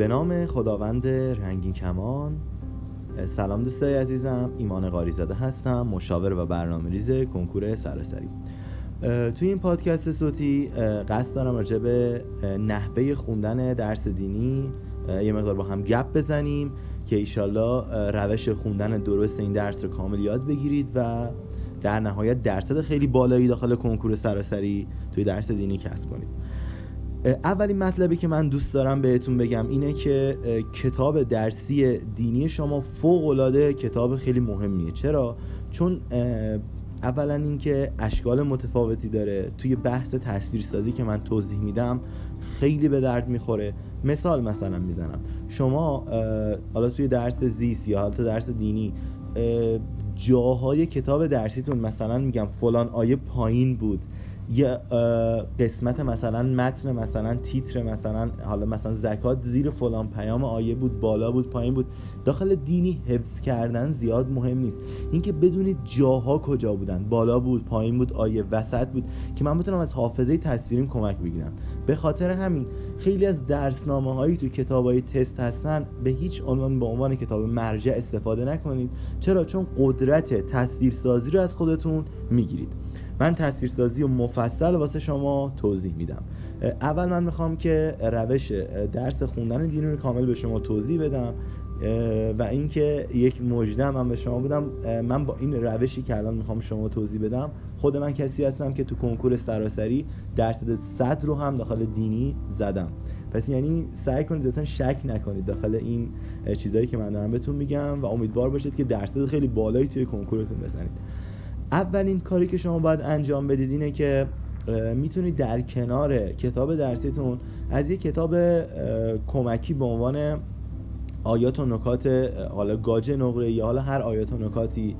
به نام خداوند رنگین کمان. سلام دوستای عزیزم ایمان قاریزاده هستم مشاور و برنامه ریز کنکور سراسری. توی این پادکست صوتی قصد دارم راجع به نحوه خوندن درس دینی یه مقدار با هم گپ بزنیم که ایشالله روش خوندن درست این درس رو کامل یاد بگیرید و در نهایت درصد خیلی بالایی داخل کنکور سراسری توی درس دینی کسب کنید. اولین مطلبی که من دوست دارم بهتون بگم اینه که کتاب درسی دینی شما فوق العاده کتاب خیلی مهمیه. چرا؟ چون اولا اینکه اشکال متفاوتی داره. توی بحث تصویرسازی که من توضیح میدم خیلی به درد می‌خوره. مثال مثلا می‌زنم. شما حالا توی درس زیست یا حالا درس دینی جاهای کتاب درسیتون مثلا میگم فلان آیه پایین بود. یه قسمت مثلا متن مثلا تیتر مثلا حالا مثلا زکات زیر فلان پیام آیه بود بالا بود پایین بود. داخل دینی حفظ کردن زیاد مهم نیست. اینکه بدونید جاها کجا بودن. بالا بود پایین بود آیه وسط بود که من بتونم از حافظه تصویریم کمک بگیرم. به خاطر همین خیلی از درسنامه هایی تو کتاب های تست هستن. به هیچ عنوان به عنوان کتاب مرجع استفاده نکنید. چرا؟ چون قدرت تصویرسازی رو از خودتون می‌گیرید. من تصویرسازی و مفصل واسه شما توضیح میدم. اول من می‌خوام که روش درس خوندن دینی رو کامل به شما توضیح بدم و اینکه یک مجده من به شما بدم. من با این روشی که الان می‌خوام شما توضیح بدم خود من کسی هستم که تو کنکور سراسری درصد صد رو هم داخل دینی زدم. پس یعنی سعی کنید اصلا شک نکنید داخل این چیزهایی که من دارم بهتون میگم و امیدوار باشید که درصد خیلی بالایی توی کنکورتون بزنید. اولین کاری که شما باید انجام بدید اینه که می‌تونید در کنار کتاب درسیتون از یک کتاب کمکی به عنوان آیات و نکات حالا گاج نقره یا حالا هر آیات و نکاتی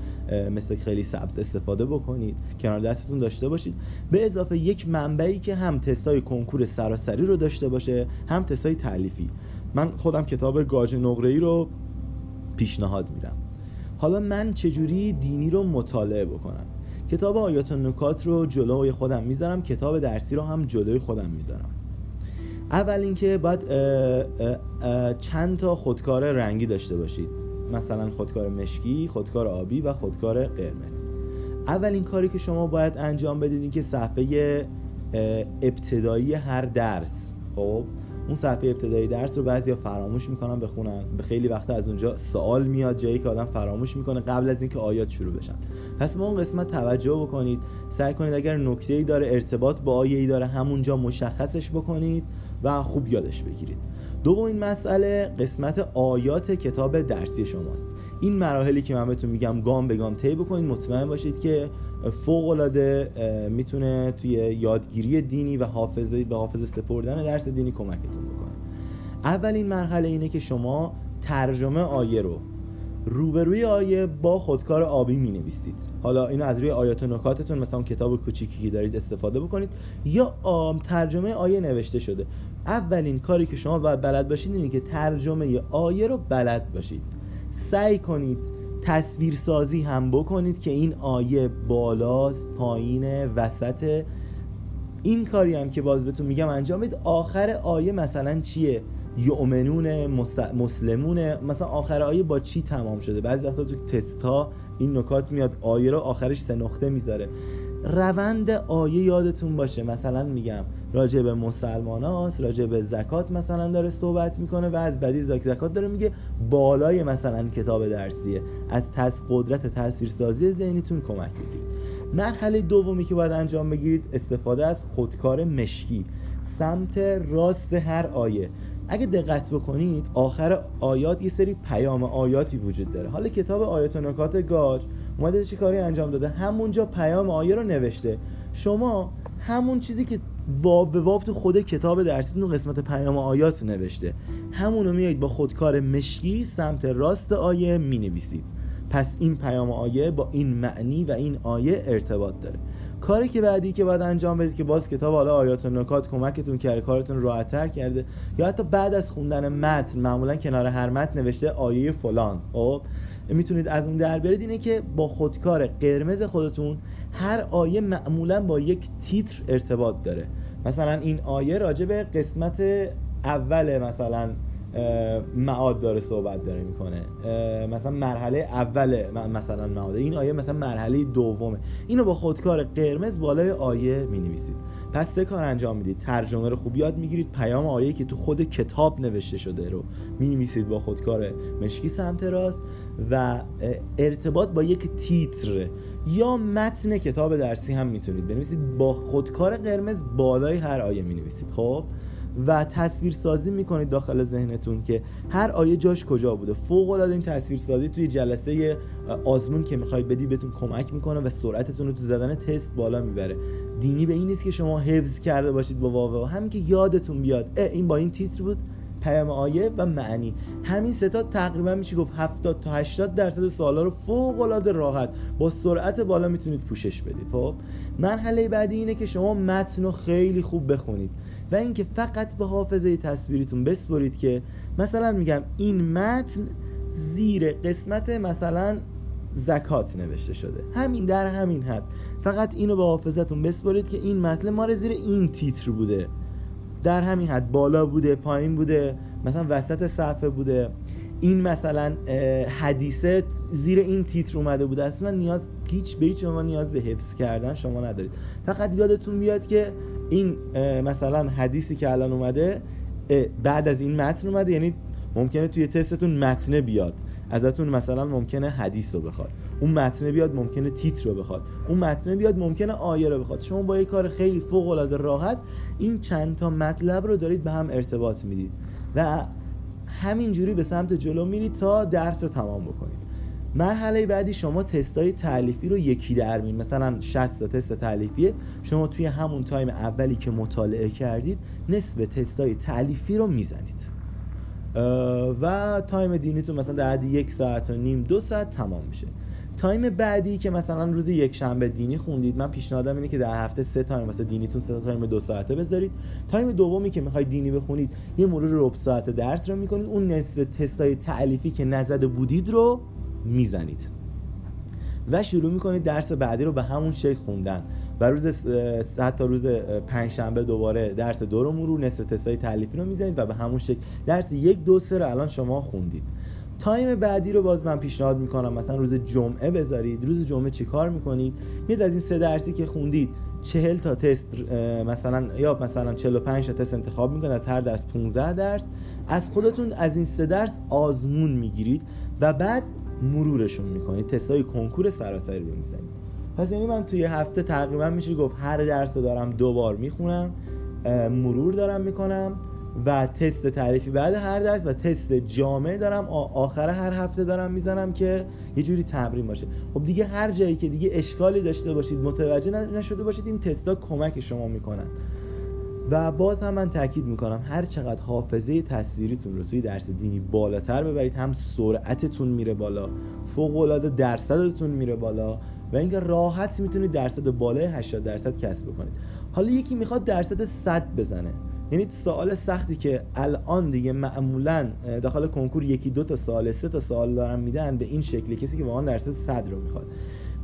مثل خیلی سبز استفاده بکنید کنار دستتون داشته باشید. به اضافه یک منبعی که هم تستای کنکور سراسری رو داشته باشه هم تستای تعلیفی من خودم کتاب گاج نقره رو پیشنهاد میدم. حالا من چجوری دینی رو مطالعه بکنم؟ کتاب آیات و نکات رو جلوی خودم می‌ذارم کتاب درسی رو هم جلوی خودم می‌ذارم. اول اینکه باید چند تا خودکار رنگی داشته باشید. مثلا خودکار مشکی، خودکار آبی و خودکار قرمز. اولین کاری که شما باید انجام بدید این که صفحه ابتدایی هر درس. خب؟ اون صفحه ابتدایی درس رو بعضیا فراموش می‌کنن بخونن به خیلی وقت از اونجا سوال میاد جایی که آدم فراموش می‌کنه قبل از اینکه آیات شروع بشن. پس ما اون قسمت توجه بکنید. سعی کنید اگر نکته ای داره ارتباط با آیه ای داره همونجا مشخصش بکنید و خوب یادش بگیرید. دومین مسئله قسمت آیات کتاب درسی شماست. این مراحلی که من بهتون میگم گام به گام طی بکنید. مطمئن باشید که فوق العاده می‌تونه توی یادگیری دینی و حافظه به حافظه سپردن درس دینی کمکتون بکنه. اولین مرحله اینه که شما ترجمه آیه رو روبروی آیه با خودکار آبی می نویسید حالا اینو از روی آیات و نکاتتون مثلا اون کتاب کوچیکی که دارید استفاده بکنید. یا ترجمه آیه نوشته شده. اولین کاری که شما باید بلد باشید اینه که ترجمه آیه رو بلد باشید. سعی کنید تصویر سازی هم بکنید که این آیه بالاست پایین وسط این کاری هم که باز بهتون میگم انجام بدید. آخر آیه مثلا چیه؟ یؤمنون مسلمون. مثلا آخر آیه با چی تمام شده؟ بعضی وقتا تو تست این نکات میاد. آیه رو آخرش سه نقطه می‌ذاره. روند آیه یادتون باشه. مثلا میگم راجع به مسلمان هاست راجع به زکات مثلا داره صحبت می‌کنه و از بدی زکات داره میگه بالای مثلا کتاب درسیه. از تس قدرت تاثیرسازی ذهنیتون کمک بگیرید مرحله دومی که باید انجام بگیرید استفاده از خودکار مشکی. سمت راست هر آیه. اگه دقت بکنید آخر آیات یه سری پیام آیاتی وجود داره. حالا کتاب آیات و نکات گاج اومده چی کاری انجام داده؟ همونجا پیام آیه رو نوشته. شما همون چیزی که واو به واو تو خود کتاب درسی قسمت پیام آیات نوشته. همونو میایید با خودکار مشکی سمت راست آیه می نویسید پس این پیام آیه با این معنی و این آیه ارتباط داره. کاری که بعدی که باید انجام بدید که باز کتاب حالا آیات و نکات کمکتون کرده کارتون راحتتر کرده یا حتی بعد از خوندن متن معمولا کنار هر متن نوشته آیه فلان. خب می‌تونید از اون در برید اینه که با خودکار قرمز خودتون هر آیه معمولا با یک تیتر ارتباط داره. مثلا این آیه راجع به قسمت اول مثلا معاد داره صحبت داره می‌کنه. مثلا مرحله اول مثلا معاد. این آیه مثلا مرحله دومه. اینو با خودکار قرمز بالای آیه می نویسید پس سه کار انجام می‌دید. ترجمه رو خوب یاد می‌گیرید. پیام آیه که تو خود کتاب نوشته شده رو می نویسید با خودکار مشکی سمت راست و ارتباط با یک تیتر یا متن کتاب درسی هم می‌تونید بنویسید. با خودکار قرمز بالای هر آیه می نویسید خب؟ و تصویر سازی می‌کنید داخل ذهنتون که هر آیه جاش کجا بوده. فوق العاده این تصویر سازی توی جلسه آزمون که می‌خواید بدی بهتون کمک می‌کنه و سرعتتون رو تو زدن تست بالا می‌بره. دینی به این نیست که شما حفظ کرده باشید با واو همین که یادتون بیاد این با این تیتر بود پیام آیه و معنی. همین ستا تقریبا میشه گفت 70 تا 80 درصد سوالا رو فوق العاده راحت با سرعت بالا می‌تونید پوشش بدید. خب مرحله بعدی اینه که شما متن رو خیلی خوب بخونید. و اینکه فقط به حافظه تصویریتون بسپرید که مثلا میگم این متن زیر قسمت مثلا زکات نوشته شده. همین در همین حد. فقط اینو به حافظتون بسپرید که این متن ما زیر این تیتر بوده. در همین حد. بالا بوده پایین بوده مثلا وسط صفحه بوده. این مثلا حدیثه زیر این تیتر اومده بوده. اصلا نیاز هیچ به هیچ نیاز به حفظ کردن شما ندارید. فقط یادتون بیاد که این مثلا حدیثی که الان اومده بعد از این متن اومده. یعنی ممکنه توی تستتون متن بیاد. ازتون مثلا ممکنه حدیث رو بخواد. اون متن بیاد ممکنه تیتر رو بخواد. اون متن بیاد ممکنه آیه رو بخواد. شما با یه کار خیلی فوق العاده راحت این چند تا مطلب رو دارید به هم ارتباط می‌دید. و همینجوری به سمت جلو میرید تا درس رو تمام بکنید. مرحله بعدی شما تستای تألیفی رو یکی در میون مثلا 60 تا تست تألیفیه شما توی همون تایم اولی که مطالعه کردید نصف تستای تألیفی رو می‌زنید. و تایم دینیتون مثلا در حد یک ساعت و نیم دو ساعت تمام میشه. تایم بعدی که مثلا روز یک شنبه دینی خوندید من پیشنهادم اینه که در هفته سه تایم مثلا دینیتون سه تایم دو ساعته بذارید. تایم دومی که می‌خواید دینی بخونید یه مرور ربع ساعت درس رو می‌کنید. اون نصف تستای تألیفی که نزده بودید رو می‌زنید. و شروع می‌کنید درس بعدی رو به همون شکل خوندن. و روز تا روز پنجشنبه دوباره درس دو رو مرور نصف تستای تألیفی رو می‌زنید و به همون شکل درس یک دو سه رو الان شما خوندید. تایم بعدی رو باز من پیشنهاد می‌کنم. مثلا روز جمعه بذارید. روز جمعه چی کار می‌کنید؟ میاد از این سه درسی که خوندید چهل تا تست مثلا یا مثلا 45 تا تست انتخاب می‌کنید. از هر درس 15 درس. از خودتون از این سه درس آزمون می‌گیرید. و بعد مرورشون می‌کنید تستای کنکور سراسری رو می‌زنید پس یعنی من توی هفته تقریبا میشه گفت هر درس رو دارم دو بار می‌خونم مرور دارم می‌کنم و تست تعریفی بعد هر درس و تست جامعه دارم آخر هر هفته دارم می‌زنم که یه جوری تمرین باشه. خب دیگه هر جایی که دیگه اشکالی داشته باشید متوجه نشده باشید این تستا کمک شما می‌کنن. و باز هم من تاکید می‌کنم هر چقدر حافظه تصویریتون رو توی درس دینی بالاتر ببرید هم سرعتتون میره بالا فوق العاده درصدتون میره بالا و اینکه راحت می‌تونید درصد بالای 80 درصد کسب بکنید. حالا یکی می‌خواد درصد 100 بزنه. یعنی سوال سختی که الان دیگه معمولا داخل کنکور یکی دو تا سال سه تا سال دارن میدن به این شکلی کسی که واقعا درصد 100 رو می‌خواد.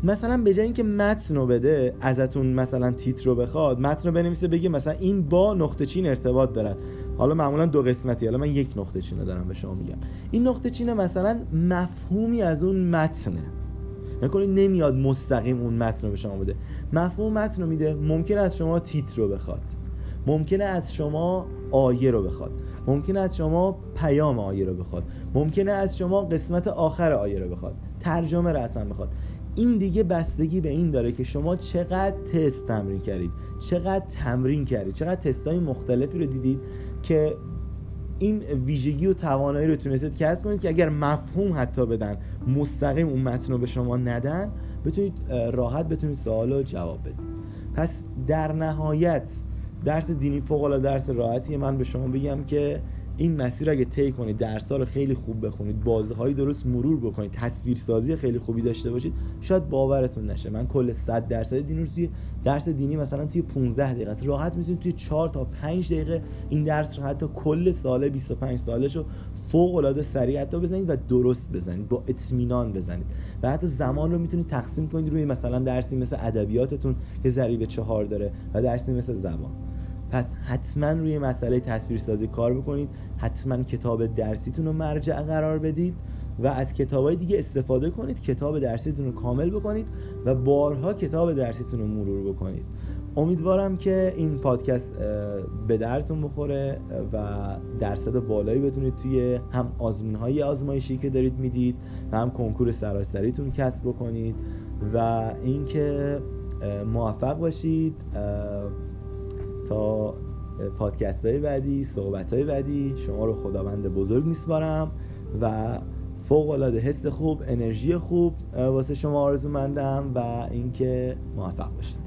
مثلا به جای اینکه متن رو بده ازتون مثلا تیتر رو بخواد متن رو بنویسه بگه مثلا این با نقطه چین ارتباط دارد حالا معمولا دو قسمتی حالا من یک نقطه چین رو دارم به شما میگم. این نقطه چین مثلا مفهومی از اون متنه. نکنید نمیاد مستقیم اون متن رو به شما بده. مفهوم متن رو میده ممکن از شما تیتر رو بخواد. ممکنه از شما آیه رو بخواد. ممکنه از شما پیام آیه رو بخواد. ممکنه از شما قسمت آخر آیه رو بخواد. ترجمه رو اصلا بخواد. این دیگه بستگی به این داره که شما چقدر تست تمرین کردید چقدر تمرین کردید چقدر های مختلفی رو دیدید که این ویژگی و توانایی رو تونستید کسب کنید که اگر مفهوم حتی بدن مستقیم اون متن رو به شما ندن بتونید راحت بتونید سوال رو جواب بدید. پس در نهایت درس دینی فوق العاده درس راحتی من به شما بگم که این مسیر اگه طی کنید درس رو خیلی خوب بخونید بازه های درست مرور بکنید تصویرسازی خیلی خوبی داشته باشید شاید باورتون نشه. من کل 100 درصد دین رو توی درس دینی مثلا توی 15 دقیقه است. راحت می‌تونید توی 4 تا 5 دقیقه این درس رو حتی کل سال 25 سالش رو فوق العاده سریع حتی بزنید و درست بزنید با اطمینان بزنید. و حتی زمان رو می‌تونید تقسیم کنید روی مثلا درسی مثل ادبیاتتون که ضریب 4 داره و درسی مثل زبان. پس حتما روی مسئله تصویرسازی کار بکنید. حتما کتاب درسیتون رو مرجع قرار بدید و از کتابای دیگه استفاده کنید. کتاب درسیتون رو کامل بکنید و بارها کتاب درسیتون رو مرور بکنید. امیدوارم که این پادکست به درتون بخوره و درصد بالایی بتونید توی هم آزمون های آزمایشی که دارید می‌دید و هم کنکور سراسریتون کسب بکنید و اینکه موفق باشید. تا پادکست های بعدی صحبت های بعدی. شما رو خداوند بزرگ میسپارم و فوق العاده حس خوب انرژی خوب واسه شما آرزو مندم و اینکه موفق باشید.